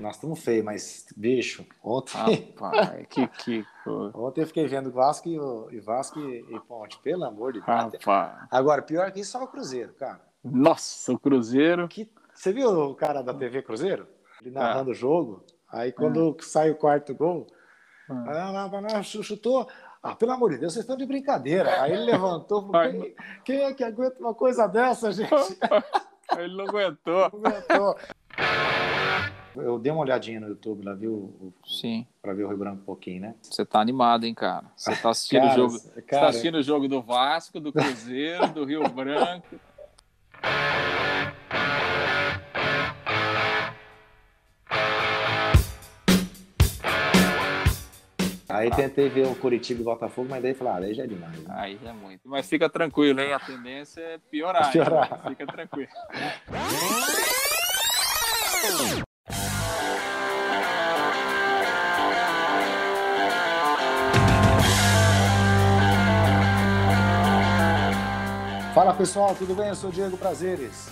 Nós estamos feios, mas, bicho, ontem. Rapaz, que, que Ontem eu fiquei vendo Vasco e, e Vasco e Ponte, pelo amor de Deus. Rapaz. Agora, pior que isso é o Cruzeiro, cara. Nossa, o Cruzeiro. Que... Você viu o cara da TV Cruzeiro? Ele narrando ah. o jogo. Aí quando ah. sai o quarto gol, ah. chutou. Ah, pelo amor de Deus, vocês estão de brincadeira. Aí ele levantou. quem, quem é que aguenta uma coisa dessa, gente? ele não aguentou. Não aguentou. Eu dei uma olhadinha no YouTube lá, viu? Sim. Pra ver o Rio Branco um pouquinho, né? Você tá animado, hein, cara? Você tá assistindo cara, o jogo. Cara... Você tá assistindo o jogo do Vasco, do Cruzeiro, do Rio Branco. Aí tentei ver o Curitiba e o Botafogo, mas daí falei, ah, daí já é demais. Né? Aí já é muito. Mas fica tranquilo, hein? A tendência é piorar. piorar. Fica tranquilo. pessoal, tudo bem? Eu sou Diego Prazeres.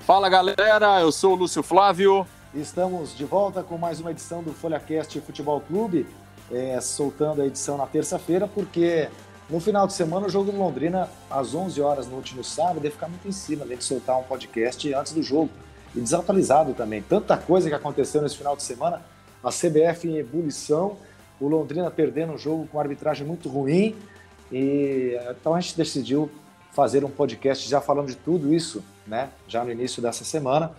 Fala galera, eu sou o Lúcio Flávio. Estamos de volta com mais uma edição do FolhaCast Futebol Clube, é, soltando a edição na terça-feira, porque no final de semana o jogo do Londrina, às 11 horas no último sábado, ia ficar muito em cima de soltar um podcast antes do jogo. E desatualizado também. Tanta coisa que aconteceu nesse final de semana. A CBF em ebulição, o Londrina perdendo o jogo com arbitragem muito ruim. E então a gente decidiu fazer um podcast já falando de tudo isso, né? Já no início dessa semana.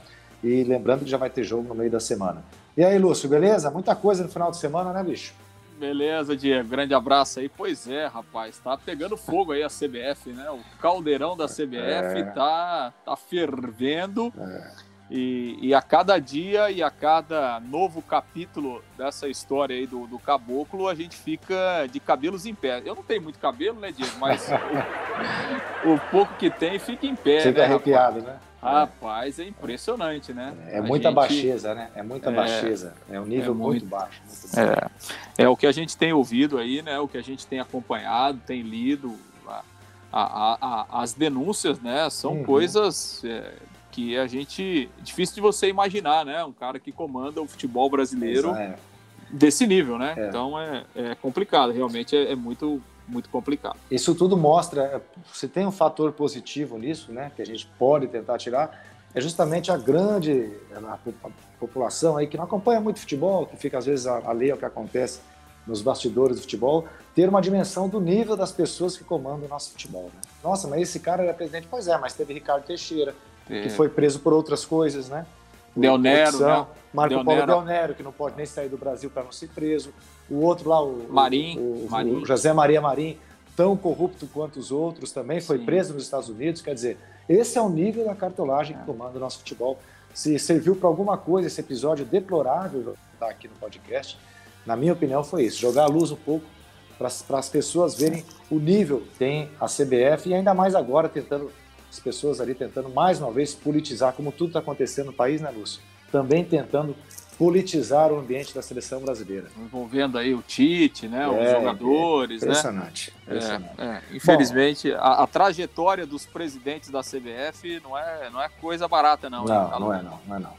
E lembrando que já vai ter jogo no meio da semana. E aí, Lúcio, beleza? Muita coisa no final de semana, né, bicho? Beleza, Diego. Grande abraço aí. Pois é, rapaz, tá pegando fogo aí a CBF, né? O caldeirão da CBF é. tá, tá fervendo. É. E, e, a cada dia e a cada novo capítulo dessa história aí do, do caboclo, a gente fica de cabelos em pé. Eu não tenho muito cabelo, né, Diego? Mas o, o, pouco que tem fica em pé. Fica né, arrepiado, né? Rapaz, é impressionante, né? É, muita gente... baixeza, né? É muita é, baixeza. É um nível é muito, muito, baixo. Muito baixo. É. é o que a gente tem ouvido aí, né? O que a gente tem acompanhado, tem lido. A, a, a, as denúncias, né? São uhum. coisas é, que a gente. Difícil de você imaginar, né? Um cara que comanda o futebol brasileiro é. desse nível, né? É. Então é, é, complicado, realmente é, é, muito, muito complicado. Isso tudo mostra, você tem um fator positivo nisso, né? Que a gente pode tentar tirar, é justamente a grande a população aí que não acompanha muito futebol, que fica às vezes alheio ao que acontece nos bastidores do futebol, ter uma dimensão do nível das pessoas que comandam o nosso futebol. Né? Nossa, mas esse cara era presidente? Pois é, mas teve Ricardo Teixeira, é. que foi preso por outras coisas, né? Nero, né? Marco Paulo Del Nero, que não pode nem sair do Brasil para não ser preso. O outro lá, o, Marim, o, Marim. o José Maria Marim, tão corrupto quanto os outros também, foi Sim. preso nos Estados Unidos. Quer dizer, esse é o nível da cartolagem é. que comanda o nosso futebol. Se serviu para alguma coisa esse episódio deplorável tá aqui no podcast, na minha opinião foi isso, jogar a luz um pouco para as pessoas verem o nível que tem a CBF e ainda mais agora tentando as pessoas ali tentando mais uma vez politizar, como tudo está acontecendo no país, né, Lúcio? Também tentando politizar o ambiente da seleção brasileira. Envolvendo aí o Tite, né, é, os jogadores, é impressionante, né? Impressionante. É, é. Infelizmente, Bom, a, a, trajetória dos presidentes da CBF não é, não é coisa barata, não. Não, hein, não é não, não é não.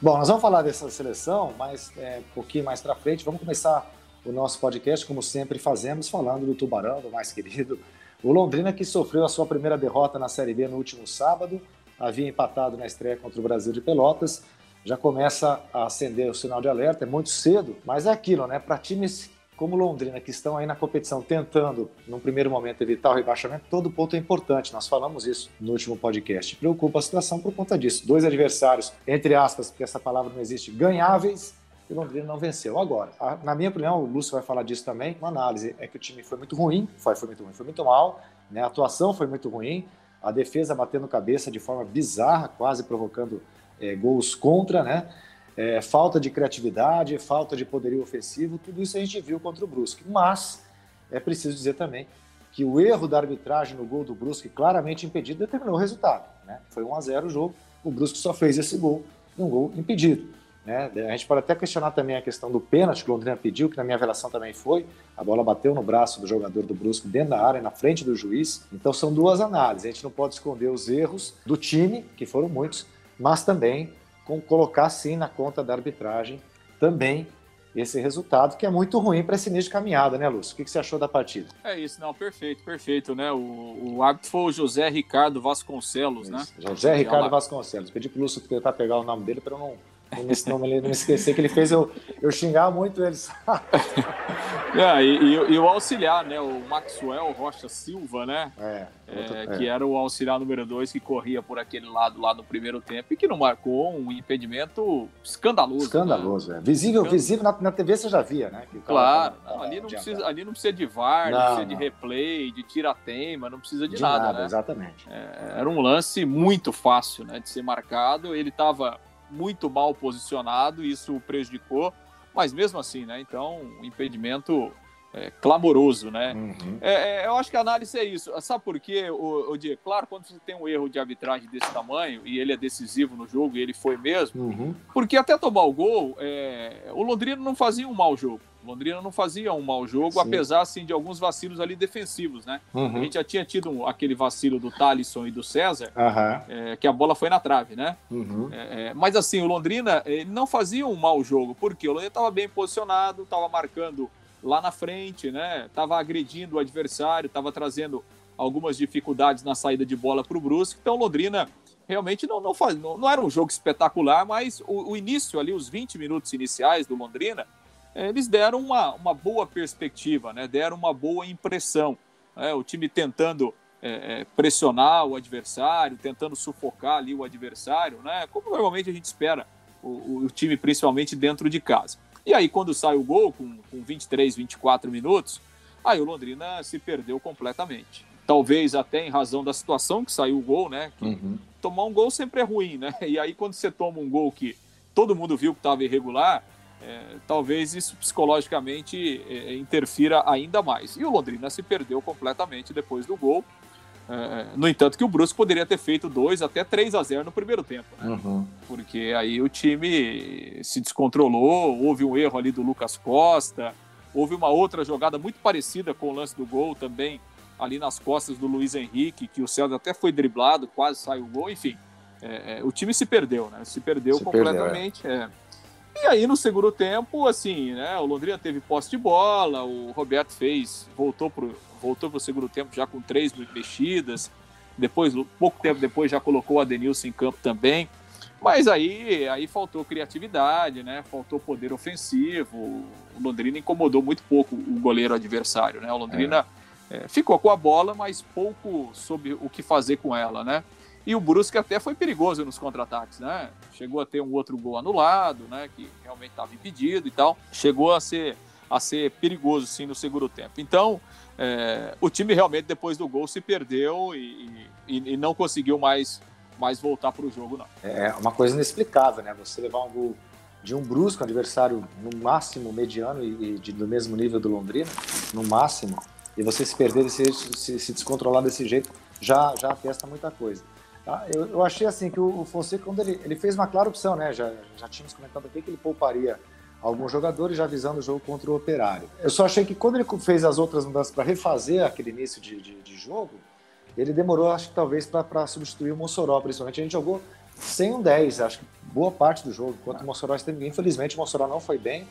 Bom, nós vamos falar dessa seleção, mas é, um pouquinho mais para frente. Vamos começar o nosso podcast, como sempre fazemos, falando do Tubarão, do mais querido o Londrina, que sofreu a sua primeira derrota na Série B no último sábado, havia empatado na estreia contra o Brasil de Pelotas, já começa a acender o sinal de alerta, é muito cedo, mas é aquilo, né? Para times como Londrina, que estão aí na competição tentando, num primeiro momento, evitar o rebaixamento, todo ponto é importante. Nós falamos isso no último podcast. Preocupa a situação por conta disso. Dois adversários, entre aspas, porque essa palavra não existe, ganháveis, e Londrina não venceu. Agora, a, na minha opinião, o Lúcio vai falar disso também, uma análise é que o time foi muito ruim, foi, foi muito ruim, foi muito mal, né? a atuação foi muito ruim, a defesa batendo cabeça de forma bizarra, quase provocando é, gols contra, né? É, falta de criatividade, falta de poderio ofensivo, tudo isso a gente viu contra o Brusque. Mas é preciso dizer também que o erro da arbitragem no gol do Brusque, claramente impedido, determinou o resultado. Né? Foi 1 a 0 o jogo, o Brusque só fez esse gol, um gol impedido. Né? A gente pode até questionar também a questão do pênalti que o Londrina pediu, que na minha avaliação também foi. A bola bateu no braço do jogador do Brusque dentro da área, na frente do juiz. Então são duas análises. A gente não pode esconder os erros do time, que foram muitos, mas também com colocar sim na conta da arbitragem também esse resultado, que é muito ruim para esse início de caminhada, né, Lúcio? O que, que, você achou da partida? É isso, não, perfeito, perfeito, né? O, o árbitro foi o José Ricardo Vasconcelos, né? isso. né? José Ricardo Vasconcelos. Pedi para o Lúcio tentar pegar o nome dele para não não, não, não esquecer que ele fez eu, eu xingar muito ele. é, e, e, e, o auxiliar, né? O Maxwell Rocha Silva, né? É, outro, é, que era o auxiliar número dois que corria por aquele lado lá no primeiro tempo e que não marcou um impedimento escandaloso. Escandaloso, né? é. Visível, visível na, na TV você já via, né? claro, não, ali, não precisa, ali não precisa de VAR, não, não precisa de replay, de tira-teima, não precisa de, de nada, nada, né? Exatamente. É, era um lance muito fácil né, de ser marcado. Ele estava muito mal posicionado, isso prejudicou, mas mesmo assim, né? Então, o impedimento é, clamoroso, né? Uhum. É, é, eu acho que a análise é isso. Sabe por quê, o, o Diego? Claro, quando você tem um erro de arbitragem desse tamanho, e ele é decisivo no jogo, e ele foi mesmo, uhum. porque até tomar o gol, é, o Londrina não fazia um mau jogo. Londrina não fazia um mau jogo, Sim. apesar assim, de alguns vacilos ali defensivos, né? Uhum. A gente já tinha tido um, aquele vacilo do Thalisson e do César, uhum. é, que a bola foi na trave, né? Uhum. É, é mas assim, o Londrina não fazia um mau jogo, porque o Londrina estava bem posicionado, estava marcando lá na frente, né? Estava agredindo o adversário, estava trazendo algumas dificuldades na saída de bola para o Brusque. Então, Londrina realmente não, não, faz, não, não, era um jogo espetacular, mas o, o início ali, os 20 minutos iniciais do Londrina, eles deram uma, uma boa perspectiva, né? deram uma boa impressão. Né? O time tentando é, é, pressionar o adversário, tentando sufocar ali o adversário, né? como normalmente a gente espera o, o time, principalmente dentro de casa. E aí, quando sai o gol, com, com 23, 24 minutos, aí o Londrina se perdeu completamente. Talvez até em razão da situação que saiu o gol, né? Uhum. Tomar um gol sempre é ruim, né? E aí, quando você toma um gol que todo mundo viu que estava irregular, é, talvez isso psicologicamente é, interfira ainda mais. E o Londrina se perdeu completamente depois do gol. É, no entanto, que o Brusque poderia ter feito 2 até 3 a 0 no primeiro tempo, né? uhum. porque aí o time se descontrolou, houve um erro ali do Lucas Costa, houve uma outra jogada muito parecida com o lance do gol também, ali nas costas do Luiz Henrique, que o César até foi driblado, quase saiu o gol, enfim. É, é, o time se perdeu, né? Se perdeu se completamente. Perdeu, é. E aí, no segundo tempo, assim, né? O Londrina teve posse de bola, o Roberto fez, voltou pro, voltou pro segundo tempo já com três mexidas. Depois, pouco tempo depois, já colocou o Adenilson em campo também. Mas aí, aí faltou criatividade, né? Faltou poder ofensivo. O Londrina incomodou muito pouco o goleiro adversário, né? O Londrina é. É, ficou com a bola, mas pouco soube o que fazer com ela, né? E o Brusque até foi perigoso nos contra-ataques, né? Chegou a ter um outro gol anulado, né? Que realmente estava impedido e tal. Chegou a ser, a ser perigoso, sim, no segundo tempo. Então, é, o time realmente, depois do gol, se perdeu e, e, e não conseguiu mais, mais voltar para o jogo, não. É uma coisa inexplicável, né? Você levar um gol de um Brusque, um adversário no máximo mediano e, de, do mesmo nível do Londrina, no máximo, e você se perder, desse, se, se descontrolar desse jeito, já, já atesta muita coisa. Tá? Eu, eu, achei assim que o, Fonseca, quando ele, ele fez uma clara opção, né? Já, já tínhamos comentado aqui que ele pouparia alguns jogadores já visando o jogo contra o Operário. Eu só achei que quando ele fez as outras mudanças para refazer aquele início de, de, de, jogo, ele demorou, acho que talvez, para substituir o Mossoró, principalmente. A gente jogou sem um 10, acho que boa parte do jogo, enquanto o Mossoró esteve. Infelizmente, o Mossoró não foi bem.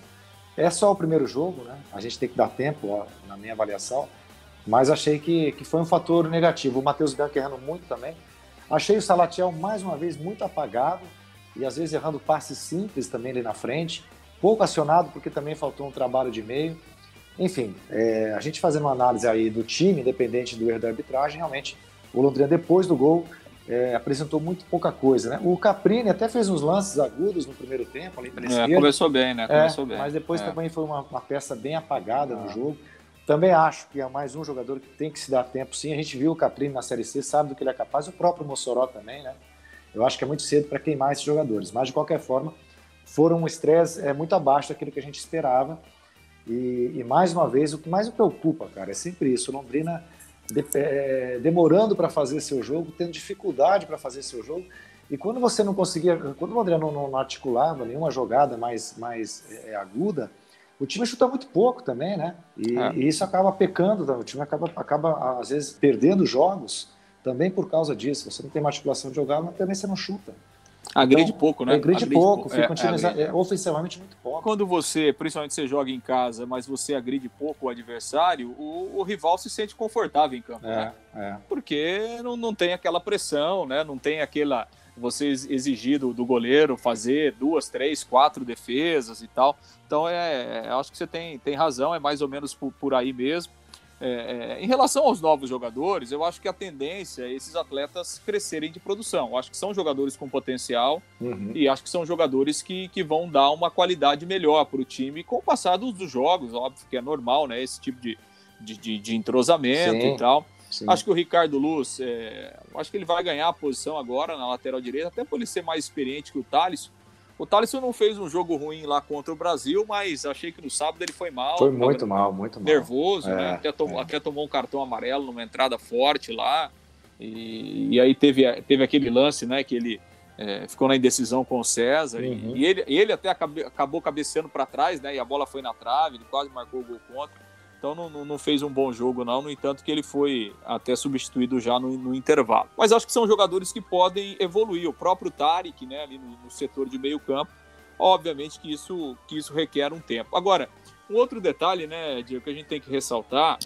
É só o primeiro jogo, né? A gente tem que dar tempo, ó, na minha avaliação. Mas achei que, que foi um fator negativo. O Matheus Bianchi errando muito também. Achei o Salatiel mais uma vez muito apagado e às vezes errando passes simples também ali na frente. Pouco acionado porque também faltou um trabalho de meio. Enfim, é, a gente fazendo uma análise aí do time, independente do erro da arbitragem, realmente o Londrina depois do gol é, apresentou muito pouca coisa, né? O Caprini até fez uns lances agudos no primeiro tempo ali pela é, esquerda. Começou bem, né? Começou é, bem. Mas depois é. também foi uma, uma, peça bem apagada no ah. jogo. Também acho que é mais um jogador que tem que se dar tempo, sim. A gente viu o Caprini na Série C, sabe do que ele é capaz, o próprio Mossoró também, né? Eu acho que é muito cedo para queimar esses jogadores, mas de qualquer forma, foram um estresse é, muito abaixo daquilo que a gente esperava. E, e, mais uma vez, o que mais me preocupa, cara, é sempre isso: Londrina de, é, demorando para fazer seu jogo, tendo dificuldade para fazer seu jogo. E quando você não conseguia, quando o Londrina não, não articulava nenhuma jogada mais, mais é, aguda, o time chuta muito pouco também, né? E, é. e, isso acaba pecando, o time acaba, acaba, às vezes, perdendo jogos também por causa disso. Você não tem uma articulação de jogar, mas também você não chuta. Agride então, pouco, né? Agride, agride pouco, pouco. fica um é, é, ofensivamente muito pouco. Quando você, principalmente você joga em casa, mas você agride pouco o adversário, o, o rival se sente confortável em campo, é, né? É. Porque não, não tem aquela pressão, né? Não tem aquela você exigir do, do, goleiro fazer duas, três, quatro defesas e tal. Então, é, é, acho que você tem, tem razão, é mais ou menos por, por aí mesmo. É, é, em relação aos novos jogadores, eu acho que a tendência é esses atletas crescerem de produção. Eu acho que são jogadores com potencial uhum. e acho que são jogadores que, que vão dar uma qualidade melhor para o time com o passar dos, dos, jogos, óbvio que é normal, né? Esse tipo de, de, de, de entrosamento Sim. e tal. Sim. Acho que o Ricardo Luz, é, acho que ele vai ganhar a posição agora na lateral direita, até por ele ser mais experiente que o Thales. O Thaleson não fez um jogo ruim lá contra o Brasil, mas achei que no sábado ele foi mal. Foi muito mal, muito mal. Nervoso, né? é, né? Até, tomou, é. até tomou um cartão amarelo numa entrada forte lá. E, e aí teve, teve aquele lance, né? Que ele é, ficou na indecisão com o César. Uhum. E, e, ele, ele até acabou cabeceando para trás, né? E a bola foi na trave, ele quase marcou o gol contra. Então não, não, fez um bom jogo, não. No entanto, que ele foi até substituído já no, no, intervalo. Mas acho que são jogadores que podem evoluir. O próprio Tarek, né, ali no, no setor de meio campo, obviamente que isso, que isso requer um tempo. Agora, um outro detalhe, né, Diego, que a gente tem que ressaltar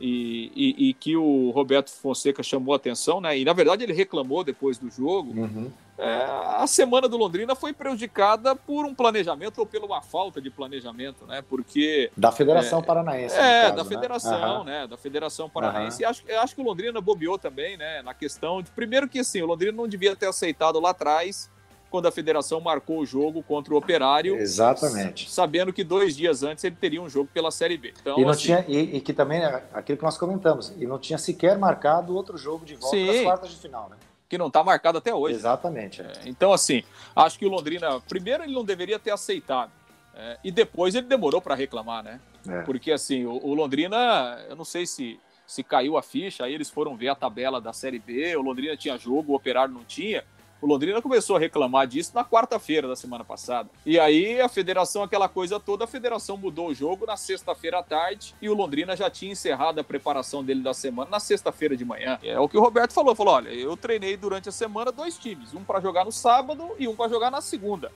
e, e, e, que o Roberto Fonseca chamou atenção, né? E na verdade ele reclamou depois do jogo. Uhum. É, a semana do Londrina foi prejudicada por um planejamento ou pela uma falta de planejamento, né? Porque da Federação é, Paranaense. É, caso, da né? Federação, uhum. né? Da Federação Paranaense. Uhum. E acho, acho que o Londrina bobeou também, né? Na questão de primeiro que assim, o Londrina não devia ter aceitado lá atrás quando a federação marcou o jogo contra o Operário. Exatamente. Sabendo que dois dias antes ele teria um jogo pela Série B. Então, e, não assim, tinha, e, e, que também, é aquilo que nós comentamos, e não tinha sequer marcado outro jogo de volta sim, das quartas de final, né? Que não está marcado até hoje. Exatamente. É, então, assim, acho que o Londrina, primeiro, ele não deveria ter aceitado. É, e depois ele demorou para reclamar, né? É. Porque, assim, o, o Londrina, eu não sei se se caiu a ficha, aí eles foram ver a tabela da Série B, o Londrina tinha jogo, o Operário não tinha. O Londrina começou a reclamar disso na quarta-feira da semana passada. E aí a federação, aquela coisa toda, a federação mudou o jogo na sexta-feira à tarde e o Londrina já tinha encerrado a preparação dele da semana na sexta-feira de manhã. É o que o Roberto falou, falou: "Olha, eu treinei durante a semana dois times, um para jogar no sábado e um para jogar na segunda.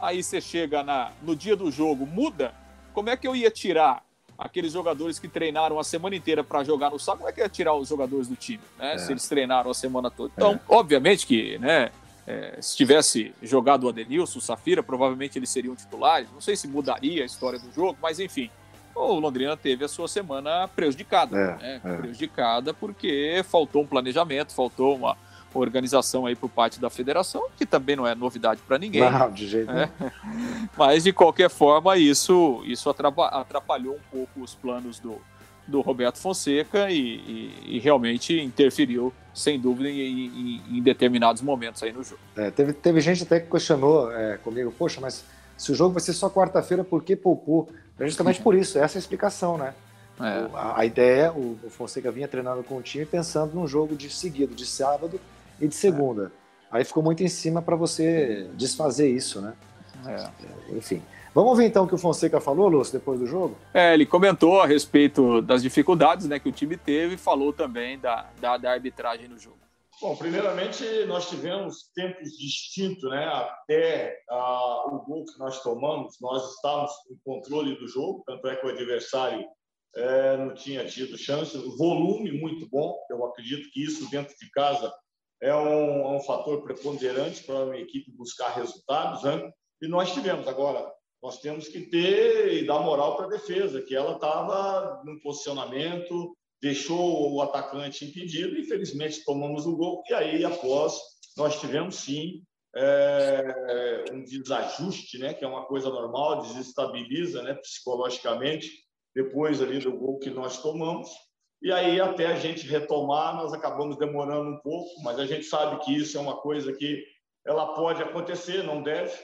Aí você chega na, no dia do jogo, muda. Como é que eu ia tirar aqueles jogadores que treinaram a semana inteira para jogar no sábado, como é que ia tirar os jogadores do time, né? É. Se eles treinaram a semana toda. Então, é. obviamente que, né? É, se tivesse jogado o Adenilson, o Safira, provavelmente eles seriam titulares. Não sei se mudaria a história do jogo, mas enfim. O Londrina teve a sua semana prejudicada. É, né? é. Prejudicada porque faltou um planejamento, faltou uma organização aí por parte da federação, que também não é novidade para ninguém. Não, de jeito né? Mas, de qualquer forma, isso, isso atrapalhou um pouco os planos do, do Roberto Fonseca e, e, e realmente interferiu, sem dúvida, em, em, em, determinados momentos aí no jogo. É, teve, teve gente até que questionou é, comigo, poxa, mas se o jogo vai ser só quarta-feira, por que poupou? É justamente por isso, essa é a explicação, né? É. A, a, ideia, o, o, Fonseca vinha treinando com o time pensando num jogo de seguido, de sábado e de segunda. É. Aí ficou muito em cima para você desfazer isso, né? É. Enfim. Vamos ver então o que o Fonseca falou, Lúcio, depois do jogo? É, ele comentou a respeito das dificuldades né, que o time teve e falou também da, da, da arbitragem no jogo. Bom, primeiramente nós tivemos tempos distintos, né? Até uh, o gol que nós tomamos, nós estávamos em controle do jogo, tanto é que o adversário é, não tinha tido chance. Volume muito bom, eu acredito que isso dentro de casa é um, é um fator preponderante para uma equipe buscar resultados, né? E nós tivemos. Agora nós temos que ter e dar moral para a defesa, que ela estava num posicionamento, deixou o atacante impedido, e infelizmente tomamos o gol, e aí após nós tivemos sim é, um desajuste, né, que é uma coisa normal, desestabiliza né, psicologicamente, depois ali do gol que nós tomamos, e aí até a gente retomar, nós acabamos demorando um pouco, mas a gente sabe que isso é uma coisa que ela pode acontecer, não deve,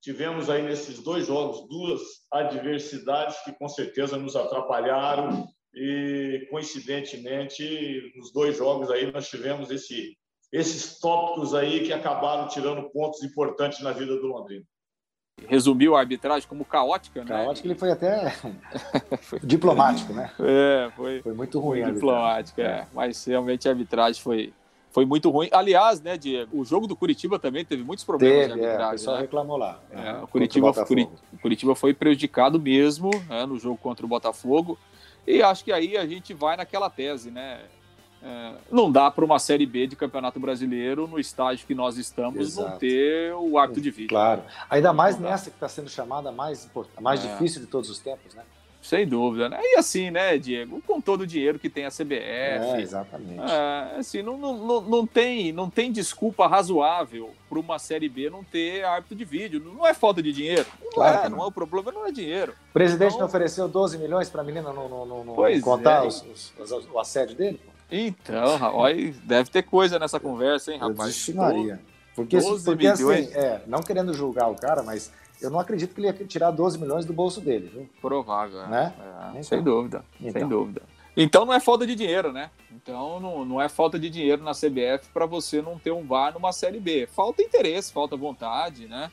tivemos aí nesses dois jogos duas adversidades que com certeza nos atrapalharam e coincidentemente nos dois jogos aí nós tivemos esse, esses tópicos aí que acabaram tirando pontos importantes na vida do Londrina. Resumiu a arbitragem como caótica, né? Caótica, ele foi até foi... diplomático, né? É, foi. Foi muito ruim. Foi diplomática, é. é. Mas realmente a arbitragem foi, foi muito ruim. Aliás, né, Diego, o jogo do Curitiba também teve muitos problemas teve, de arbitragem. É, o pessoal né? reclamou lá. É, o, Curitiba, o Curitiba foi prejudicado mesmo né, no jogo contra o Botafogo. E acho que aí a gente vai naquela tese, né? É, não dá para uma Série B de Campeonato Brasileiro, no estágio que nós estamos, Exato. não ter o árbitro de vídeo. Claro. Ainda mais nessa que está sendo chamada a mais, a mais é. difícil de todos os tempos, né? Sem dúvida, né? E assim, né, Diego, com todo o dinheiro que tem a CBF. É, exatamente. É, assim, não, não, não, tem, não tem desculpa razoável para uma Série B não ter árbitro de vídeo. Não é falta de dinheiro. Não claro é, não. não é o problema, não é dinheiro. O presidente então... não ofereceu 12 milhões para a menina não, não, não, não contar é. os, os, os, o assédio dele? Então, olha, deve ter coisa nessa conversa, hein, rapaz? Eu Maria. Porque, porque assim, é, não querendo julgar o cara, mas eu não acredito que ele ia tirar 12 milhões do bolso dele. Viu? Provável, é. né? É, então, sem dúvida, então. sem dúvida. Então não é falta de dinheiro, né? Então não, não é falta de dinheiro na CBF para você não ter um VAR numa Série B. Falta interesse, falta vontade, né?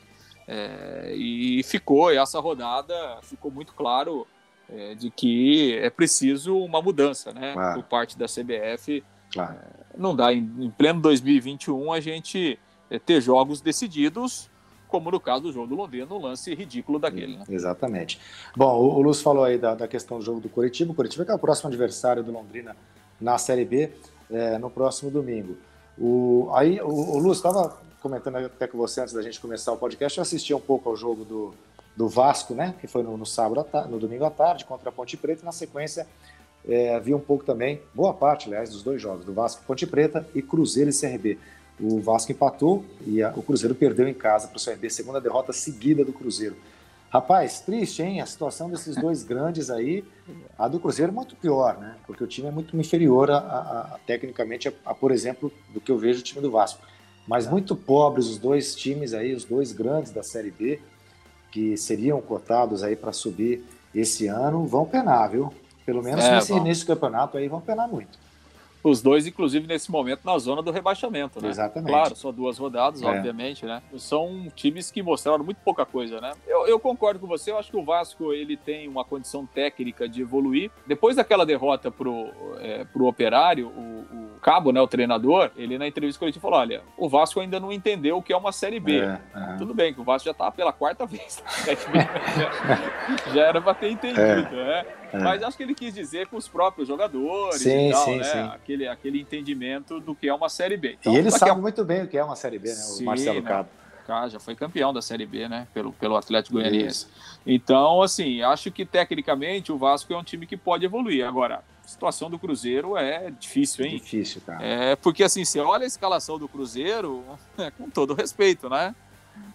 É, e ficou, essa rodada ficou muito claro é, de que é preciso uma mudança, né? Claro. Por parte da CBF. Claro. É, não dá, em, em pleno 2021, a gente é, ter jogos decididos como no caso do jogo do Londrina, no lance ridículo daquele. Né? Exatamente. Bom, o, o Lúcio falou aí da, da, questão do jogo do Curitiba. O Curitiba que é o próximo adversário do Londrina na Série B é, no próximo domingo. O, aí o, o Lúcio estava comentando até com você antes da gente começar o podcast, eu assisti um pouco ao jogo do, do Vasco, né? Que foi no, no sábado, no domingo à tarde, contra a Ponte Preta, e na sequência é, vi um pouco também, boa parte, aliás, dos dois jogos, do Vasco Ponte Preta e Cruzeiro e CRB. O Vasco empatou e a, o Cruzeiro perdeu em casa para o CRB, segunda derrota seguida do Cruzeiro. Rapaz, triste, hein? A situação desses dois grandes aí. A do Cruzeiro é muito pior, né? Porque o time é muito inferior, a, a, a tecnicamente, a, por exemplo, do que eu vejo o time do Vasco. Mas muito pobres os dois times aí, os dois grandes da Série B, que seriam cotados aí para subir esse ano, vão penar, viu? Pelo menos é, nesse início do campeonato aí vão penar muito. Os dois, inclusive, nesse momento, na zona do rebaixamento, né? Exatamente. Claro, só duas rodadas, é. obviamente, né? São times que mostraram muito pouca coisa, né? Eu, eu, concordo com você, eu acho que o Vasco, ele tem uma condição técnica de evoluir. Depois daquela derrota pro, é, pro Operário, o, o, Cabo, né, o treinador, ele na entrevista coletiva falou, olha, o Vasco ainda não entendeu o que é uma Série B. É, é. Tudo bem, que o Vasco já tá pela quarta vez. já, já era para ter entendido, é. né? É. Mas acho que ele quis dizer com os próprios jogadores sim, e tal, sim, né? Sim. Aquele, aquele entendimento do que é uma Série B. Então, e ele sabe a... muito bem o que é uma Série B, né? O Marcelo né? Cabo. Cara, já foi campeão da Série B, né? Pelo, pelo Atlético Goianiense. Então, assim, acho que tecnicamente o Vasco é um time que pode evoluir. Agora, a situação do Cruzeiro é difícil, hein? Difícil, cara. É, porque assim, você olha a escalação do Cruzeiro, é, com todo respeito, né?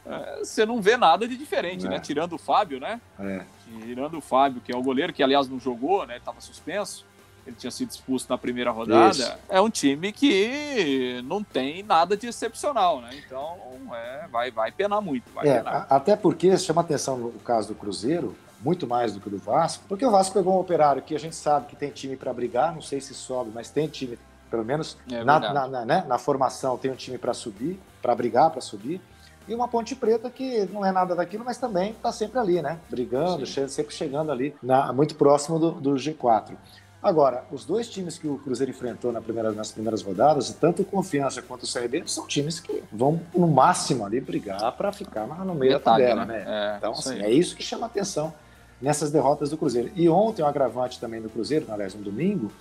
É, você não vê nada de diferente, né? é. né? Tirando o Fábio, né? É. Tirando o Fábio, que é o goleiro, que aliás não jogou, né? Estava suspenso. Ele tinha sido expulso na primeira rodada. Isso. É um time que não tem nada de excepcional, né? Então é, vai, vai penar muito. Vai é, penar. Até porque chama atenção no caso do Cruzeiro, muito mais do que do Vasco, porque o Vasco pegou um operário que a gente sabe que tem time para brigar, não sei se sobe, mas tem time, pelo menos é na, na, na, né? na formação, tem um time para subir, para brigar, para subir e uma Ponte Preta que não é nada daquilo, mas também está sempre ali, né? Brigando, che sempre chegando ali, na, muito próximo do, do, G4. Agora, os dois times que o Cruzeiro enfrentou na primeira, nas primeiras rodadas, tanto o Confiança quanto o CRB, são times que vão, no máximo, ali brigar para ficar no meio Detalhe, da tabela, né? né? É, então, assim, é isso que chama atenção nessas derrotas do Cruzeiro. E ontem, o um agravante também do Cruzeiro, aliás, no domingo,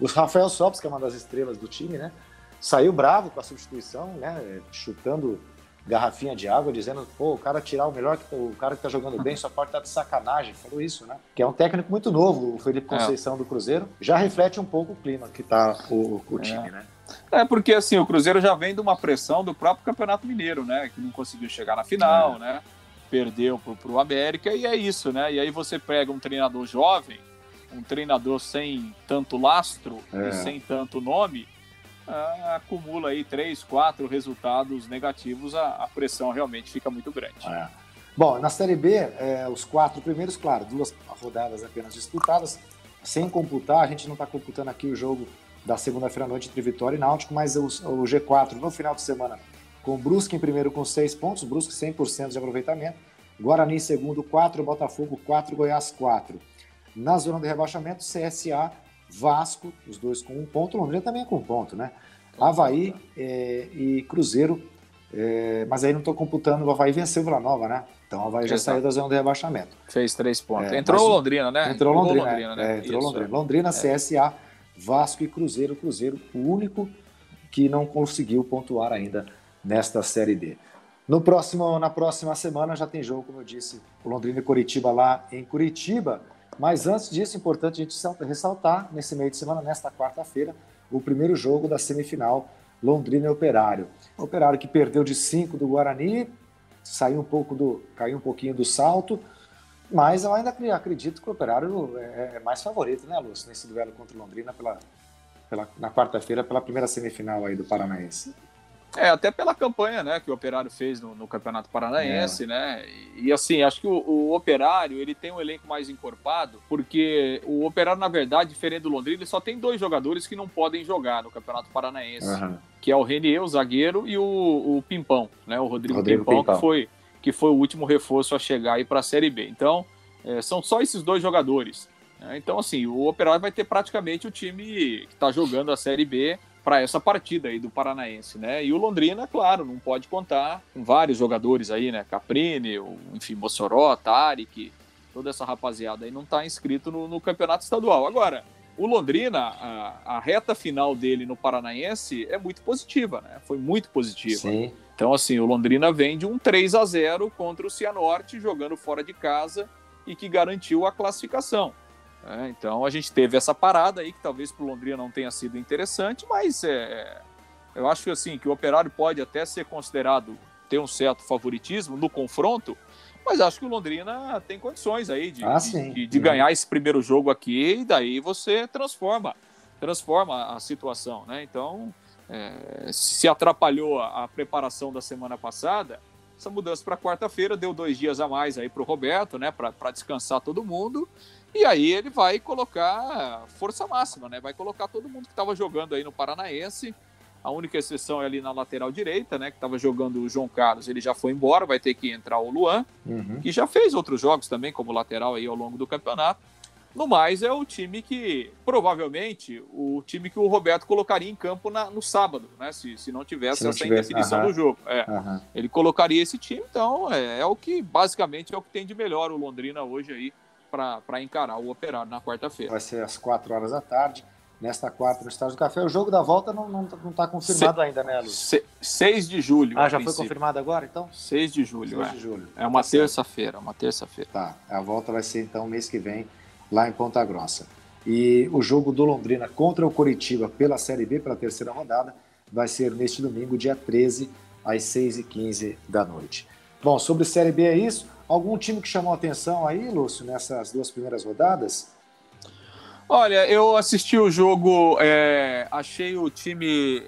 o Rafael Sobis, que é uma das estrelas do time, né? Saiu bravo com a substituição, né? Chutando garrafinha de água, dizendo, pô, o cara tirar o melhor, que o cara que tá jogando bem só pode estar tá de sacanagem. Falou isso, né? Que é um técnico muito novo, o Felipe é. Conceição é. do Cruzeiro. Já reflete um pouco o clima que tá o, o time, é. né? É, porque assim, o Cruzeiro já vem de uma pressão do próprio Campeonato Mineiro, né? Que não conseguiu chegar na final, é. né? Perdeu pro, pro América e é isso, né? E aí você pega um treinador jovem, um treinador sem tanto lastro e é. sem tanto nome, ah, acumula aí três, quatro resultados negativos, a, a pressão realmente fica muito grande. É. Bom, na Série B, é, os quatro primeiros, claro, duas rodadas apenas disputadas, sem computar, a gente não está computando aqui o jogo da segunda-feira à noite entre Vitória e Náutico, mas o, o, G4 no final de semana, com Brusque em primeiro com seis pontos, Brusque 100% de aproveitamento, Guarani em segundo, quatro, Botafogo quatro, Goiás quatro. Na zona de rebaixamento, CSA Vasco, os dois com um ponto, Londrina também com um ponto, né? Havaí é, e Cruzeiro, é, mas aí não estou computando, o Havaí venceu Vila Nova, né? Então o Havaí já Exato. saiu da zona de rebaixamento. Fez três pontos. É, entrou mas, Londrina, né? Entrou Londrina, Londrina né? entrou Isso, Londrina. Londrina, CSA, Vasco e Cruzeiro. Cruzeiro, o único que não conseguiu pontuar ainda nesta Série D. No próximo, na próxima semana já tem jogo, como eu disse, o Londrina e Curitiba lá em Curitiba. Mas antes disso, é importante a gente ressaltar, nesse meio de semana, nesta quarta-feira, o primeiro jogo da semifinal Londrina e Operário. O Operário que perdeu de 5 do Guarani, saiu um pouco do, caiu um pouquinho do salto, mas eu ainda acredito que o Operário é, é mais favorito, né, Lúcio, nesse duelo contra o Londrina pela, pela, na quarta-feira pela primeira semifinal aí do Paranaense. É, até pela campanha né, que o Operário fez no, no Campeonato Paranaense, é. né? E, e, assim, acho que o, o, Operário ele tem um elenco mais encorpado, porque o Operário, na verdade, diferente do Londrina, ele só tem dois jogadores que não podem jogar no Campeonato Paranaense, uhum. que é o Renier, o zagueiro, e o, o Pimpão, né? O Rodrigo, Rodrigo Pimpão, Pimpão, Que, foi, que foi o último reforço a chegar aí para a Série B. Então, é, são só esses dois jogadores. Né? Então, assim, o Operário vai ter praticamente o time que está jogando a Série B para essa partida aí do Paranaense, né? E o Londrina, claro, não pode contar com vários jogadores aí, né? Caprini, enfim, Mossoró, Tarek, toda essa rapaziada aí não está inscrito no, no, campeonato estadual. Agora, o Londrina, a, a, reta final dele no Paranaense é muito positiva, né? Foi muito positiva. Sim. Então, assim, o Londrina vem de um 3 a 0 contra o Cianorte, jogando fora de casa e que garantiu a classificação. É, então a gente teve essa parada aí que talvez para o Londrina não tenha sido interessante, mas é, eu acho que assim que o Operário pode até ser considerado ter um certo favoritismo no confronto, mas acho que o Londrina tem condições aí de, ah, de, de, de ganhar esse primeiro jogo aqui e daí você transforma transforma a situação, né? Então é, se atrapalhou a, a preparação da semana passada, essa mudança para quarta-feira deu dois dias a mais aí para o Roberto, né? Para descansar todo mundo e aí ele vai colocar força máxima, né? Vai colocar todo mundo que estava jogando aí no Paranaense. A única exceção é ali na lateral direita, né? Que estava jogando o João Carlos, ele já foi embora, vai ter que entrar o Luan, uhum. que já fez outros jogos também como lateral aí ao longo do campeonato. No mais, é o time que, provavelmente, o time que o Roberto colocaria em campo na, no sábado, né? Se, se não tivesse se não essa tivesse, indefinição -huh. do jogo. É. Ele colocaria esse time, então é, é, o que, basicamente, é o que tem de melhor o Londrina hoje aí para encarar o Operário na quarta-feira. Vai ser às 4 horas da tarde, nesta quarta no Estádio do Café. O jogo da volta não está não, não tá confirmado Se, ainda, né, Luiz? 6 de julho. Ah, já foi confirmado agora, então? 6 de julho, 6 é. de julho. É uma tá terça-feira, uma terça-feira. Tá, a volta vai ser então mês que vem, lá em Ponta Grossa. E o jogo do Londrina contra o Coritiba pela Série B, pela terceira rodada, vai ser neste domingo, dia 13, às 6h15 da noite. Bom, sobre Série B é isso. Algum time que chamou atenção aí, Lúcio, nessas duas primeiras rodadas? Olha, eu assisti o jogo, é, achei o time.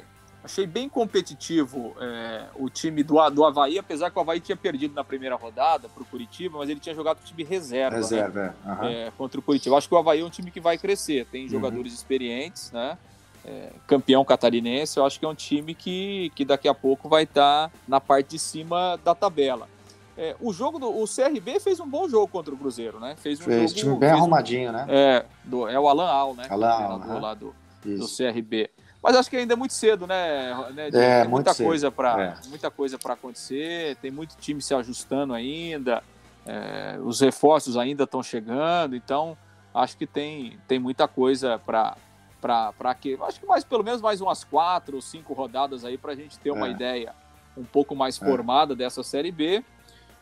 Achei bem competitivo é, o time do, do Havaí, apesar que o Havaí tinha perdido na primeira rodada para o Curitiba, mas ele tinha jogado o time reserva. Né? Reserva, né? é. Uhum. é. Contra o Curitiba. Acho que o Havaí é um time que vai crescer, tem uhum. jogadores uhum. experientes, né? É, campeão catarinense, eu acho que é um time que, que daqui a pouco vai estar tá na parte de cima da tabela. É, o jogo do o CRB fez um bom jogo contra o Cruzeiro, né? Fez um fez, jogo, time bem arrumadinho, um, né? É, do, é o Alan Al, né? Alan Al, né? lá do, do CRB. Mas acho que ainda é muito cedo, né? né? É, tem muita coisa para é. muita coisa para acontecer. Tem muito time se ajustando ainda. É, os reforços ainda estão chegando, então acho que tem, tem muita coisa para para que acho que mais pelo menos mais umas quatro ou cinco rodadas aí para a gente ter uma é. ideia um pouco mais é. formada dessa série B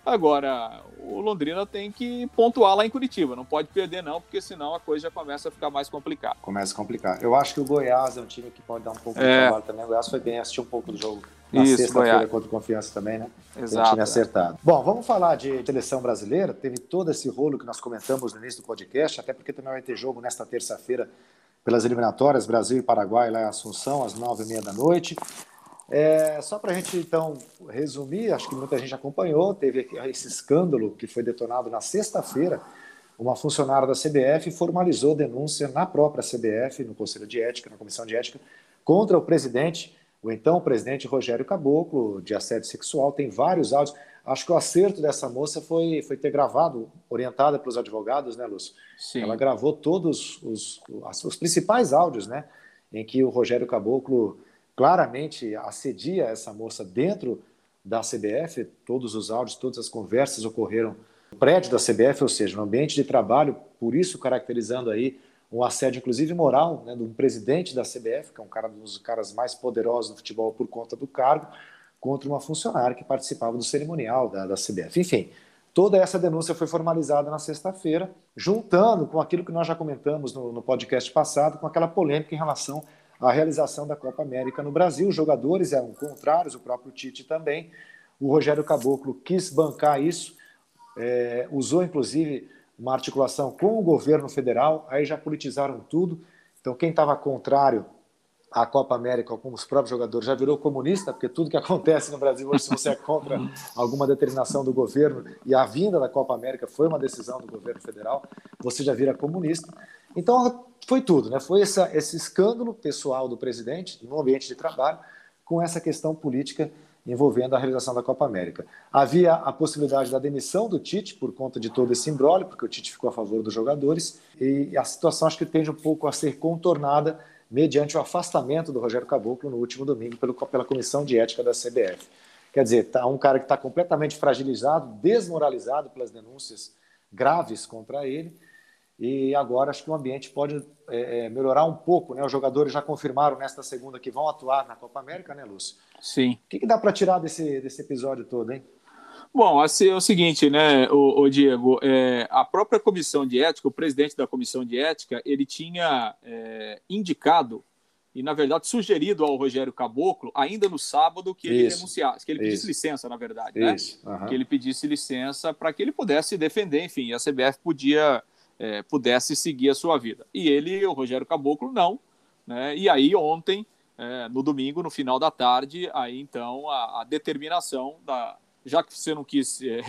Agora, o Londrina tem que pontuar lá em Curitiba, não pode perder não, porque senão a coisa já começa a ficar mais complicada. Começa a complicar. Eu acho que o Goiás é um time que pode dar um pouco é. de trabalho também. O Goiás foi bem, assistiu um pouco do jogo na sexta-feira contra o Confiança também, né? Exato. Tem um time acertado. Bom, vamos falar de seleção brasileira. Teve todo esse rolo que nós comentamos no início do podcast, até porque também vai ter jogo nesta terça-feira pelas eliminatórias, Brasil e Paraguai lá em Assunção, às nove e meia da noite. É, só para a gente, então, resumir, acho que muita gente acompanhou, teve esse escândalo que foi detonado na sexta-feira. Uma funcionária da CBF formalizou denúncia na própria CBF, no Conselho de Ética, na Comissão de Ética, contra o presidente, o então presidente Rogério Caboclo, de assédio sexual. Tem vários áudios. Acho que o acerto dessa moça foi, foi ter gravado, orientada pelos advogados, né, Lúcio? Sim. Ela gravou todos os, os, os principais áudios, né, em que o Rogério Caboclo claramente assedia essa moça dentro da CBF, todos os áudios, todas as conversas ocorreram no prédio da CBF, ou seja, no ambiente de trabalho, por isso caracterizando aí um assédio, inclusive moral, né, do presidente da CBF, que é um, cara, um dos caras mais poderosos do futebol por conta do cargo, contra uma funcionária que participava do cerimonial da, da CBF. Enfim, toda essa denúncia foi formalizada na sexta-feira, juntando com aquilo que nós já comentamos no, no podcast passado, com aquela polêmica em relação à realização da Copa América no Brasil. Os jogadores eram contrários, o próprio Tite também. O Rogério Caboclo quis bancar isso, é, usou inclusive uma articulação com o governo federal, aí já politizaram tudo. Então, quem estava contrário à Copa América, como os próprios jogadores, já virou comunista, porque tudo que acontece no Brasil hoje, se você é contra alguma determinação do governo, e a vinda da Copa América foi uma decisão do governo federal, você já vira comunista. Então, foi tudo, né? Foi essa, esse escândalo pessoal do presidente no ambiente de trabalho com essa questão política envolvendo a realização da Copa América. Havia a possibilidade da demissão do Tite por conta de todo esse embrólio, porque o Tite ficou a favor dos jogadores, e a situação acho que tende um pouco a ser contornada mediante o afastamento do Rogério Caboclo no último domingo pelo, pela Comissão de Ética da CBF. Quer dizer, tá um cara que está completamente fragilizado, desmoralizado pelas denúncias graves contra ele, e agora acho que o ambiente pode é, é, melhorar um pouco. Né? Os jogadores já confirmaram nesta segunda que vão atuar na Copa América, né, Lúcio? Sim. O que, que dá para tirar desse, desse episódio todo, hein? Bom, assim, é o seguinte, né, o, o Diego, é, a própria comissão de ética, o presidente da comissão de ética, ele tinha é, indicado e, na verdade, sugerido ao Rogério Caboclo, ainda no sábado, que ele Isso. renunciasse, que ele pedisse Isso. licença, na verdade, né? Uhum. Que ele pedisse licença para que ele pudesse defender, enfim, a CBF podia é, pudesse seguir a sua vida. E ele, o Rogério Caboclo, não. Né? E aí, ontem, é, no domingo, no final da tarde, aí então a, a determinação da. Já que você não quis é,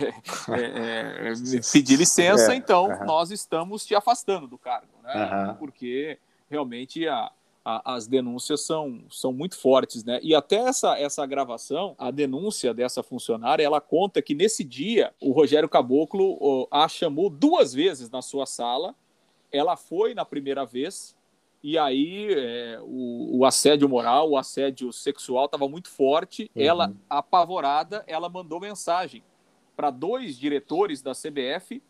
é, é pedir licença, é, então nós estamos te afastando do cargo, né? Porque realmente a, a, as denúncias são, são muito fortes, né? E até essa, essa gravação, a denúncia dessa funcionária, ela conta que nesse dia o Rogério Caboclo a chamou duas vezes na sua sala. Ela foi na primeira vez, e aí é, o, o, assédio moral, o assédio sexual estava muito forte. Uhum. Ela, apavorada, ela mandou mensagem para dois diretores da CBF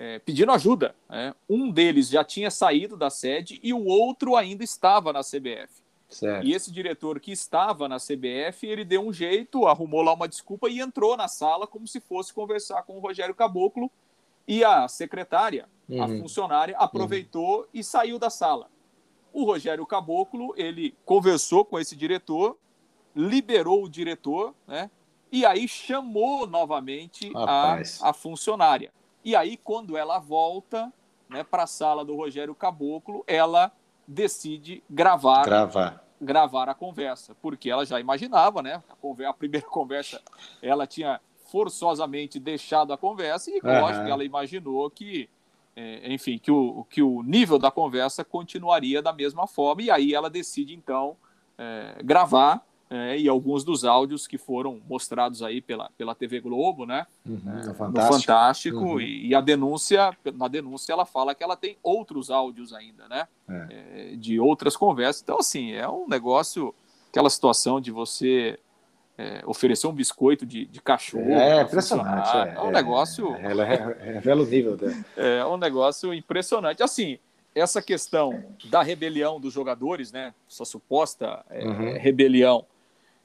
é, pedindo ajuda. Né? Um deles já tinha saído da sede e o outro ainda estava na CBF. Certo. E esse diretor que estava na CBF, ele deu um jeito, arrumou lá uma desculpa e entrou na sala como se fosse conversar com o Rogério Caboclo. E a secretária, uhum. a funcionária, aproveitou uhum. e saiu da sala. O Rogério Caboclo, ele conversou com esse diretor, liberou o diretor, né? E aí chamou novamente a, a funcionária. E aí, quando ela volta né, para a sala do Rogério Caboclo, ela decide gravar, gravar gravar a conversa, porque ela já imaginava, né? A, conversa, a primeira conversa, ela tinha forçosamente deixado a conversa e, uhum. lógico, ela imaginou que, é, enfim, que o, que o nível da conversa continuaria da mesma forma e aí ela decide, então, é, gravar é, e alguns dos áudios que foram mostrados aí pela, pela TV Globo, né? Uhum, é, Fantástico. Fantástico uhum. e, e, a denúncia, na denúncia ela fala que ela tem outros áudios ainda, né? É. é. de outras conversas. Então, assim, é um negócio, aquela situação de você é, oferecer um biscoito de, de cachorro. É impressionante. É, é, um negócio. Ela revela o nível dela. É um negócio impressionante. Assim, essa questão da rebelião dos jogadores, né? Essa suposta uhum. rebelião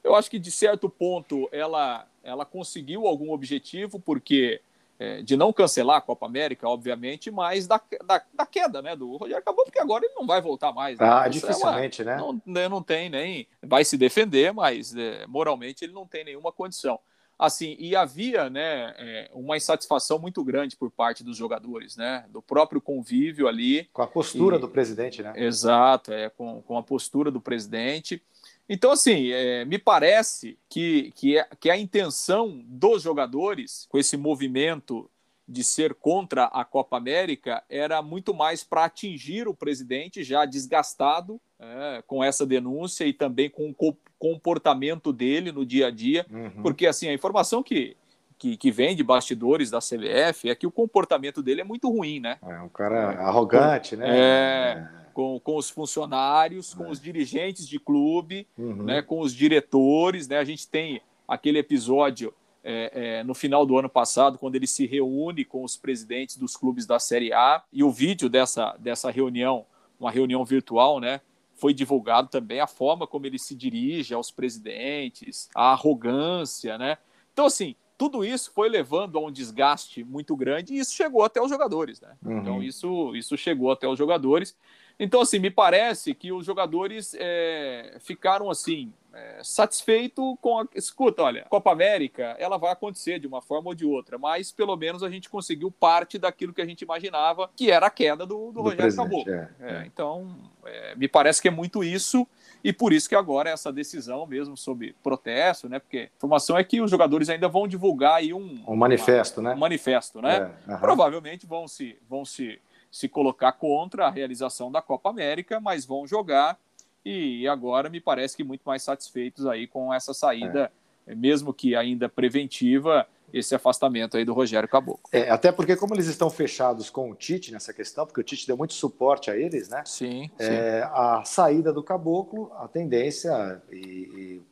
eu acho que de certo ponto ela, ela conseguiu algum objetivo, porque é, de não cancelar a Copa América, obviamente, mas da, da, da, queda né, do Rogério acabou, porque agora ele não vai voltar mais. Né? Ah, dificilmente, é uma, né? Não, né, não tem nem. Vai se defender, mas é, moralmente ele não tem nenhuma condição. Assim, e havia né, é, uma insatisfação muito grande por parte dos jogadores, né? Do próprio convívio ali. Com a postura e, do presidente, né? Exato, é, com, com a postura do presidente. Então, assim, é, me parece que, que, é, que a intenção dos jogadores, com esse movimento de ser contra a Copa América, era muito mais para atingir o presidente já desgastado é, com essa denúncia e também com o comportamento dele no dia a dia, uhum. porque assim a informação que, que, que, vem de bastidores da CBF é que o comportamento dele é muito ruim, né? É um cara arrogante, né? É, com, com os funcionários, com é. os dirigentes de clube, uhum. né, com os diretores. Né? A gente tem aquele episódio é, é, no final do ano passado, quando ele se reúne com os presidentes dos clubes da Série A, e o vídeo dessa, dessa reunião, uma reunião virtual, né? Foi divulgado também a forma como ele se dirige aos presidentes, a arrogância, né? Então, assim, tudo isso foi levando a um desgaste muito grande e isso chegou até os jogadores, né? Uhum. Então, isso, isso chegou até os jogadores. Então, assim, me parece que os jogadores é, ficaram assim é, satisfeito com a. Escuta, olha, Copa América, ela vai acontecer de uma forma ou de outra, mas pelo menos a gente conseguiu parte daquilo que a gente imaginava, que era a queda do, do, do Rogério Caboclo. É, é, é. então, é, me parece que é muito isso, e por isso que agora essa decisão mesmo sobre protesto, né? Porque a informação é que os jogadores ainda vão divulgar aí um. Um manifesto, uma, né? Um manifesto, né? Provavelmente vão se. Vão se se colocar contra a realização da Copa América, mas vão jogar e agora me parece que muito mais satisfeitos aí com essa saída, é. mesmo que ainda preventiva, esse afastamento aí do Rogério Caboclo. É, até porque como eles estão fechados com o Tite nessa questão, porque o Tite deu muito suporte a eles, né? Sim. É, sim. A saída do Caboclo, a tendência e, e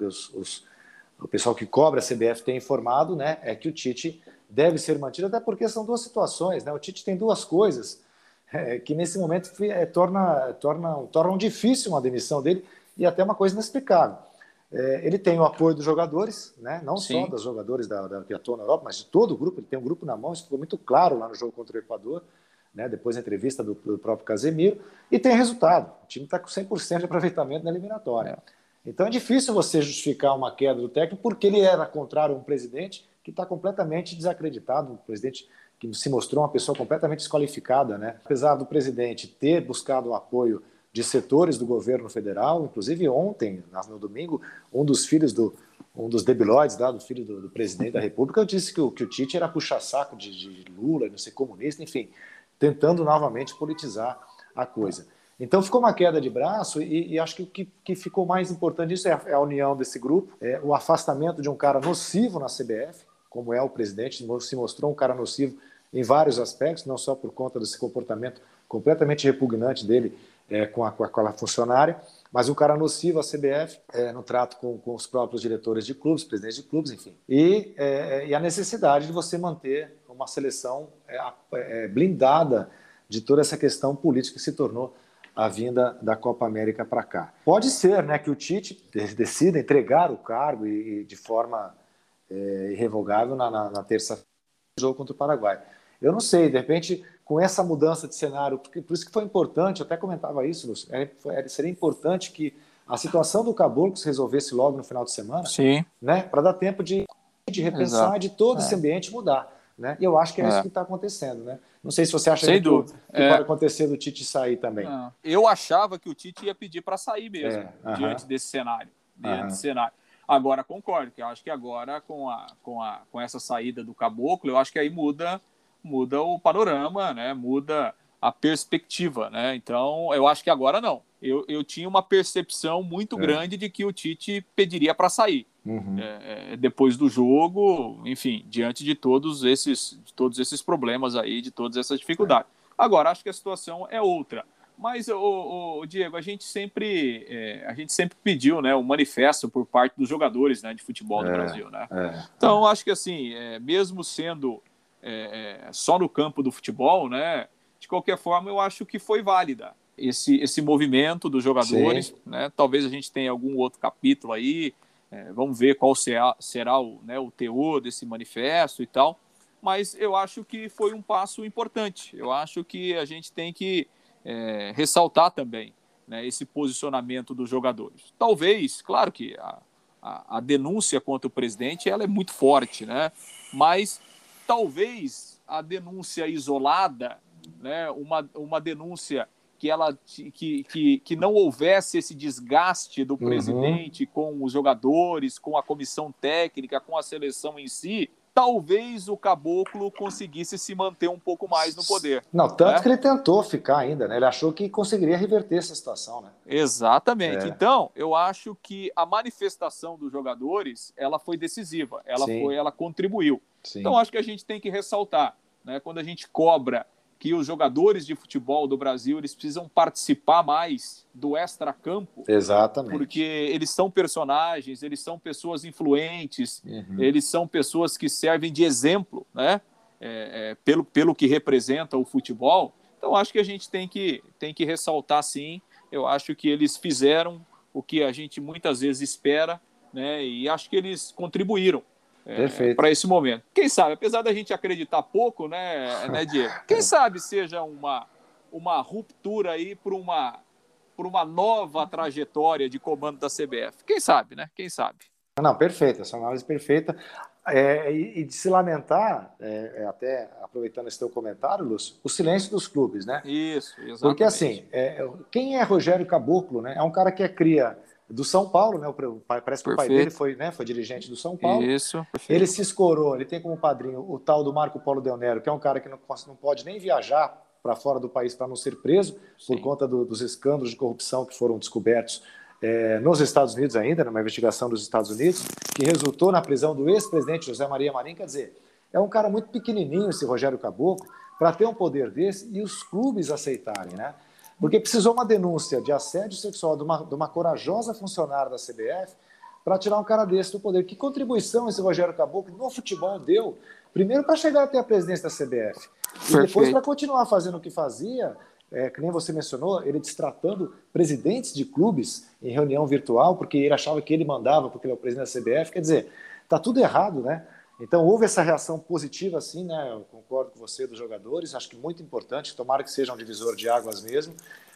os, os, o pessoal que cobra a CBF tem informado, né, é que o Tite deve ser mantido, até porque são duas situações. Né? O Tite tem duas coisas é, que nesse momento é, torna, torna, tornam difícil uma demissão dele e até uma coisa inexplicável. É, ele tem o apoio dos jogadores, né? não Sim. só dos jogadores da, da, que atuam na Europa, mas de todo o grupo. Ele tem um grupo na mão, isso ficou muito claro lá no jogo contra o Equador, né? depois da entrevista do, do próprio Casemiro. E tem resultado. O time está com 100% de aproveitamento na eliminatória. É. Então é difícil você justificar uma queda do técnico porque ele era contrário a um presidente que está completamente desacreditado, um presidente que se mostrou uma pessoa completamente desqualificada, né? Apesar do presidente ter buscado o apoio de setores do governo federal, inclusive ontem, no domingo, um dos filhos do um dos debilóides, lá, do filho do, do, presidente da República, disse que o, que o Tite era puxa-saco de, de Lula, não sei, comunista, enfim, tentando novamente politizar a coisa. Então ficou uma queda de braço e, e acho que o que, que, ficou mais importante disso é a, é a, união desse grupo, é o afastamento de um cara nocivo na CBF, como é o presidente, se mostrou um cara nocivo em vários aspectos, não só por conta desse comportamento completamente repugnante dele é, com, a, com aquela funcionária, mas um cara nocivo à CBF é, no trato com, com, os próprios diretores de clubes, presidentes de clubes, enfim. E, é, e a necessidade de você manter uma seleção é, é, blindada de toda essa questão política que se tornou a vinda da Copa América para cá. Pode ser né, que o Tite decida entregar o cargo e, e de forma é, irrevogável na, na, na terça-feira jogo contra o Paraguai. Eu não sei, de repente, com essa mudança de cenário, porque, por isso que foi importante, eu até comentava isso, Lúcio, é, seria importante que a situação do Caboclo se resolvesse logo no final de semana, Sim. né, para dar tempo de, de repensar, Exato. de todo é. esse ambiente mudar. Né? E eu acho que é, é. isso que está acontecendo. Né? Não sei se você acha Sem que, que é. pode acontecer do Tite sair também. Não. Eu achava que o Tite ia pedir para sair mesmo, é. diante desse cenário. Diante desse cenário. Agora concordo, que eu acho que agora com, a, com, a, com essa saída do caboclo, eu acho que aí muda, muda o panorama, né? Muda a perspectiva, né? Então, eu acho que agora não. Eu, eu tinha uma percepção muito é. grande de que o Tite pediria para sair. Uhum. É, é, depois do jogo, enfim, diante de todos esses, de todos esses problemas aí, de todas essas dificuldades. É. Agora, acho que a situação é outra. Mas, o, Diego, a gente sempre é, a gente sempre pediu né, um manifesto por parte dos jogadores né, de futebol do é, Brasil. Né? É. Então, acho que assim, é, mesmo sendo é, é, só no campo do futebol, né, de qualquer forma, eu acho que foi válida esse, esse movimento dos jogadores. Né? Talvez a gente tenha algum outro capítulo aí. vamos ver qual será, será o, né, o teor desse manifesto e tal. Mas eu acho que foi um passo importante. Eu acho que a gente tem que é, ressaltar também né, esse posicionamento dos jogadores. Talvez, claro que a, a, a, denúncia contra o presidente ela é muito forte, né? mas talvez a denúncia isolada, né, uma, uma denúncia que, ela, que, que, que não houvesse esse desgaste do uhum. presidente com os jogadores, com a comissão técnica, com a seleção em si, talvez o caboclo conseguisse se manter um pouco mais no poder. Não, tanto né? que ele tentou ficar ainda, né? Ele achou que conseguiria reverter essa situação, né? Exatamente. É. Então, eu acho que a manifestação dos jogadores, ela foi decisiva, ela Sim. foi, ela contribuiu. Sim. Então, acho que a gente tem que ressaltar, né? Quando a gente cobra que os jogadores de futebol do Brasil eles precisam participar mais do extra-campo. Exatamente. Porque eles são personagens, eles são pessoas influentes, uhum. eles são pessoas que servem de exemplo, né? É, é, pelo, pelo que representa o futebol. Então, acho que a gente tem que, tem que ressaltar, sim. Eu acho que eles fizeram o que a gente muitas vezes espera, né? E acho que eles contribuíram é, para esse momento. Quem sabe, apesar da gente acreditar pouco, né, né Diego? Quem sabe seja uma, uma ruptura aí para uma, por uma nova trajetória de comando da CBF. Quem sabe, né? Quem sabe? Não, perfeita, essa análise perfeita. É, e, e, de se lamentar, é, é, até aproveitando esse teu comentário, Lúcio, o silêncio dos clubes, né? Isso, exatamente. Porque assim, é, quem é Rogério Caboclo, né? É um cara que é cria do São Paulo, né? Parece que perfeito. o pai dele foi, né, foi dirigente do São Paulo. Isso. Perfeito. Ele se escorou, ele tem como padrinho o tal do Marco Polo Del Nero, que é um cara que não, não pode nem viajar para fora do país para não ser preso Sim. por conta do, dos escândalos de corrupção que foram descobertos é, nos Estados Unidos ainda, numa investigação dos Estados Unidos, que resultou na prisão do ex-presidente José Maria Marim. Quer dizer, é um cara muito pequenininho esse Rogério Caboclo para ter um poder desse e os clubes aceitarem, né? Porque precisou uma denúncia de assédio sexual de uma, de uma corajosa funcionária da CBF para tirar um cara desse do poder. Que contribuição esse Rogério Caboclo no futebol deu? Primeiro para chegar até a presidência da CBF. E depois para continuar fazendo o que fazia, é, que nem você mencionou, ele destratando presidentes de clubes em reunião virtual, porque ele achava que ele mandava, porque ele é o presidente da CBF. Quer dizer, está tudo errado, né? Então houve essa reação positiva, assim, né? Eu concordo com você dos jogadores, acho que muito importante, tomara que seja um divisor de águas mesmo.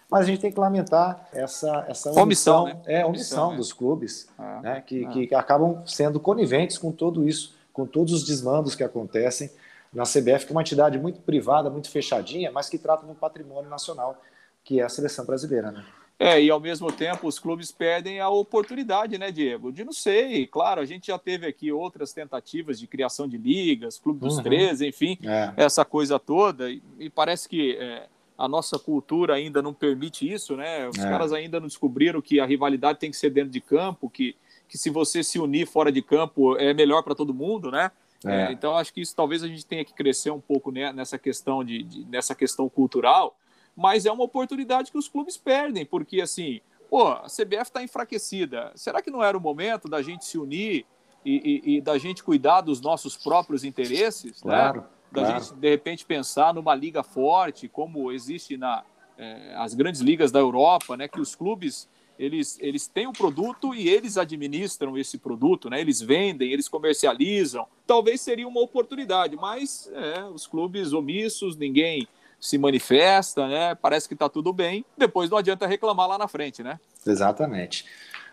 Mas a gente tem que lamentar essa, essa omissão, omissão né? é, omissão, né? dos clubes, ah, né? Que, ah. que acabam sendo coniventes com tudo isso, com todos os desmandos que acontecem na CBF, que é uma entidade muito privada, muito fechadinha, mas que trata de um patrimônio nacional, que é a seleção brasileira, né? É, e ao mesmo tempo os clubes perdem a oportunidade, né, Diego? De não sei, claro, a gente já teve aqui outras tentativas de criação de ligas, Clube dos uhum. 13, enfim, é. essa coisa toda, e, e parece que é, a nossa cultura ainda não permite isso, né? Os é. caras ainda não descobriram que a rivalidade tem que ser dentro de campo, que, que se você se unir fora de campo é melhor para todo mundo, né? É. é. então acho que isso talvez a gente tenha que crescer um pouco né, nessa questão de, de nessa questão cultural mas é uma oportunidade que os clubes perdem, porque assim, pô, a CBF está enfraquecida. Será que não era o momento da gente se unir e, e, e da gente cuidar dos nossos próprios interesses? Claro. Né? Da claro. gente, de repente, pensar numa liga forte, como existe na é, as grandes ligas da Europa, né? Que os clubes eles, eles têm o um produto e eles administram esse produto, né? Eles vendem, eles comercializam. Talvez seria uma oportunidade, mas é, os clubes omissos, ninguém se manifesta, né? Parece que está tudo bem. Depois não adianta reclamar lá na frente, né? Exatamente.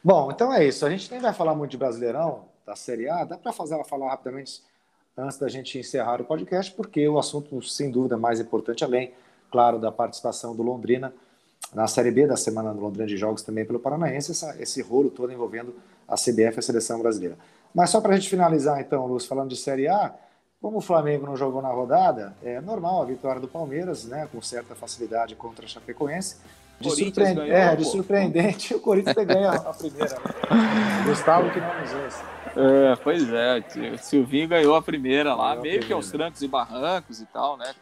Bom, então é isso. A gente nem vai falar muito de Brasileirão, da Série A. Dá para fazer ela falar rapidamente antes da gente encerrar o podcast, porque o assunto, sem dúvida, mais importante, além, claro, da participação do Londrina na Série B da Semana do Londrina de Jogos também pelo Paranaense, essa, esse rolo todo envolvendo a CBF e a Seleção Brasileira. Mas só para a gente finalizar, então, Luz, falando de Série A, como o Flamengo não jogou na rodada, é normal a vitória do Palmeiras, né, com certa facilidade contra a Chapecoense. De, surpre... ganhou, é, de surpreendente, o Corinthians ganha a primeira. Né? Gustavo que não nos ouça. É, pois é, o Silvinho ganhou a primeira lá, ganhou meio primeira. que aos trancos e barrancos e tal, né?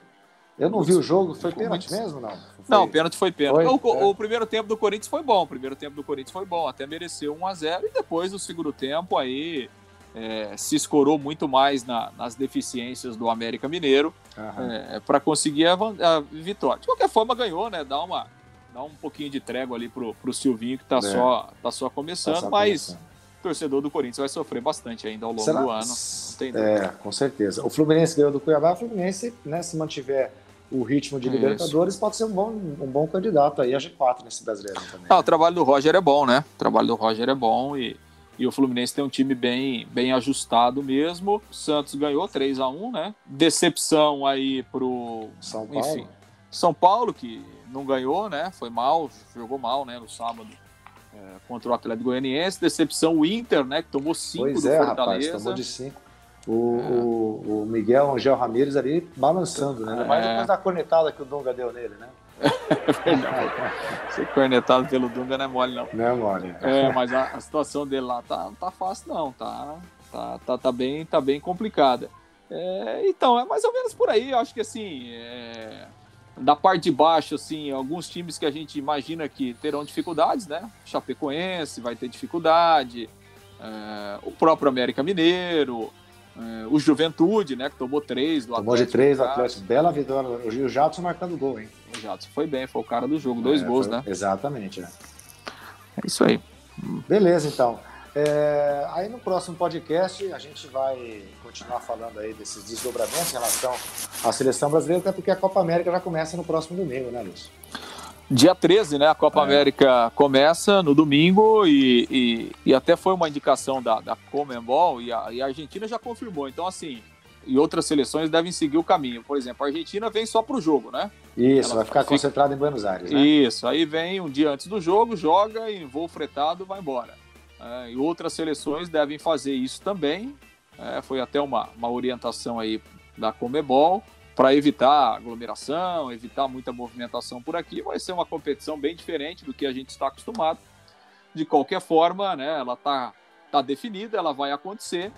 Eu não vi o jogo, foi pênalti mesmo, não? Foi... Não, o pênalti foi pênalti. Foi, o, é. o, primeiro tempo do Corinthians foi bom, o primeiro tempo do Corinthians foi bom, até mereceu 1 a 0 e depois do segundo tempo aí é, se escorou muito mais na, nas deficiências do América Mineiro é, para conseguir a, a, vitória. De qualquer forma, ganhou, né? Dá, uma, dá um pouquinho de trégua ali pro, pro Silvinho, que está é. só, tá só começando, tá só mas começando. o torcedor do Corinthians vai sofrer bastante ainda ao longo Será? do ano. é, com certeza. O Fluminense ganhou do Cuiabá, o Fluminense, né, se mantiver o ritmo de Libertadores, Isso. pode ser um bom, um bom candidato aí a G4 nesse brasileiro também. Ah, o trabalho do Roger é bom, né? O trabalho do Roger é bom e e o Fluminense tem um time bem, bem ajustado mesmo. O Santos ganhou 3 a 1 né? Decepção aí pro. São Paulo. Enfim, São Paulo, que não ganhou, né? Foi mal, jogou mal, né? No sábado é, contra o Atlético Goianiense. Decepção o Inter, né? Que tomou 5 do é, Fortaleza. Rapaz, tomou de 5. O, é. o, o, Miguel Angel Ramírez ali balançando, né? Mais é. depois da cornetada que o Dunga deu nele, né? É Ser cornetado pelo Dunga não é mole, não. Não é mole. É, mas a, a situação dele lá tá, não tá fácil, não. Tá, tá, tá, tá, bem, tá bem complicada. É, então, é mais ou menos por aí. Eu acho que assim. É, Da parte de baixo, assim, alguns times que a gente imagina que terão dificuldades, né? Chapecoense vai ter dificuldade, é, o próprio América Mineiro, é, o Juventude, né? Que tomou três do tomou Atlético. Tomou de três do Atlético. Bela vitória. O Jadson marcando gol, hein? O Jadson foi bem, foi o cara do jogo. Dois é, gols, foi... né? Exatamente, é. É isso aí. Beleza, então. É, aí no próximo podcast a gente vai continuar falando aí desses desdobramentos em relação à seleção brasileira, até porque a Copa América já começa no próximo domingo, né, Lúcio? Dia 13, né? A Copa é. América começa no domingo e, e, e, até foi uma indicação da, da Comembol e a, e a Argentina já confirmou. Então, assim, e outras seleções devem seguir o caminho. Por exemplo, a Argentina vem só para o jogo, né? Isso, Ela vai ficar fica... concentrada em Buenos Aires, né? Isso, aí vem um dia antes do jogo, joga e voo fretado vai embora. É, e outras seleções devem fazer isso também. É, foi até uma, uma orientação aí da Comebol para evitar aglomeração, evitar muita movimentação por aqui. Vai ser uma competição bem diferente do que a gente está acostumado. De qualquer forma, né, ela está tá definida, ela vai acontecer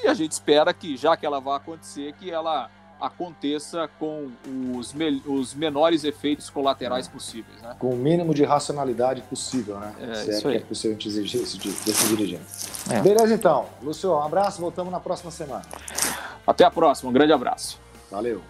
e a gente espera que, já que ela vai acontecer, que ela aconteça com os, me os menores efeitos colaterais é. possíveis. Né? Com o mínimo de racionalidade possível, né? É, Se é isso é aí. é possível a gente exigir isso desse dirigente. É. Beleza, então. Lúcio, um abraço. Voltamos na próxima semana. Até a próxima. Um grande abraço. Valeu.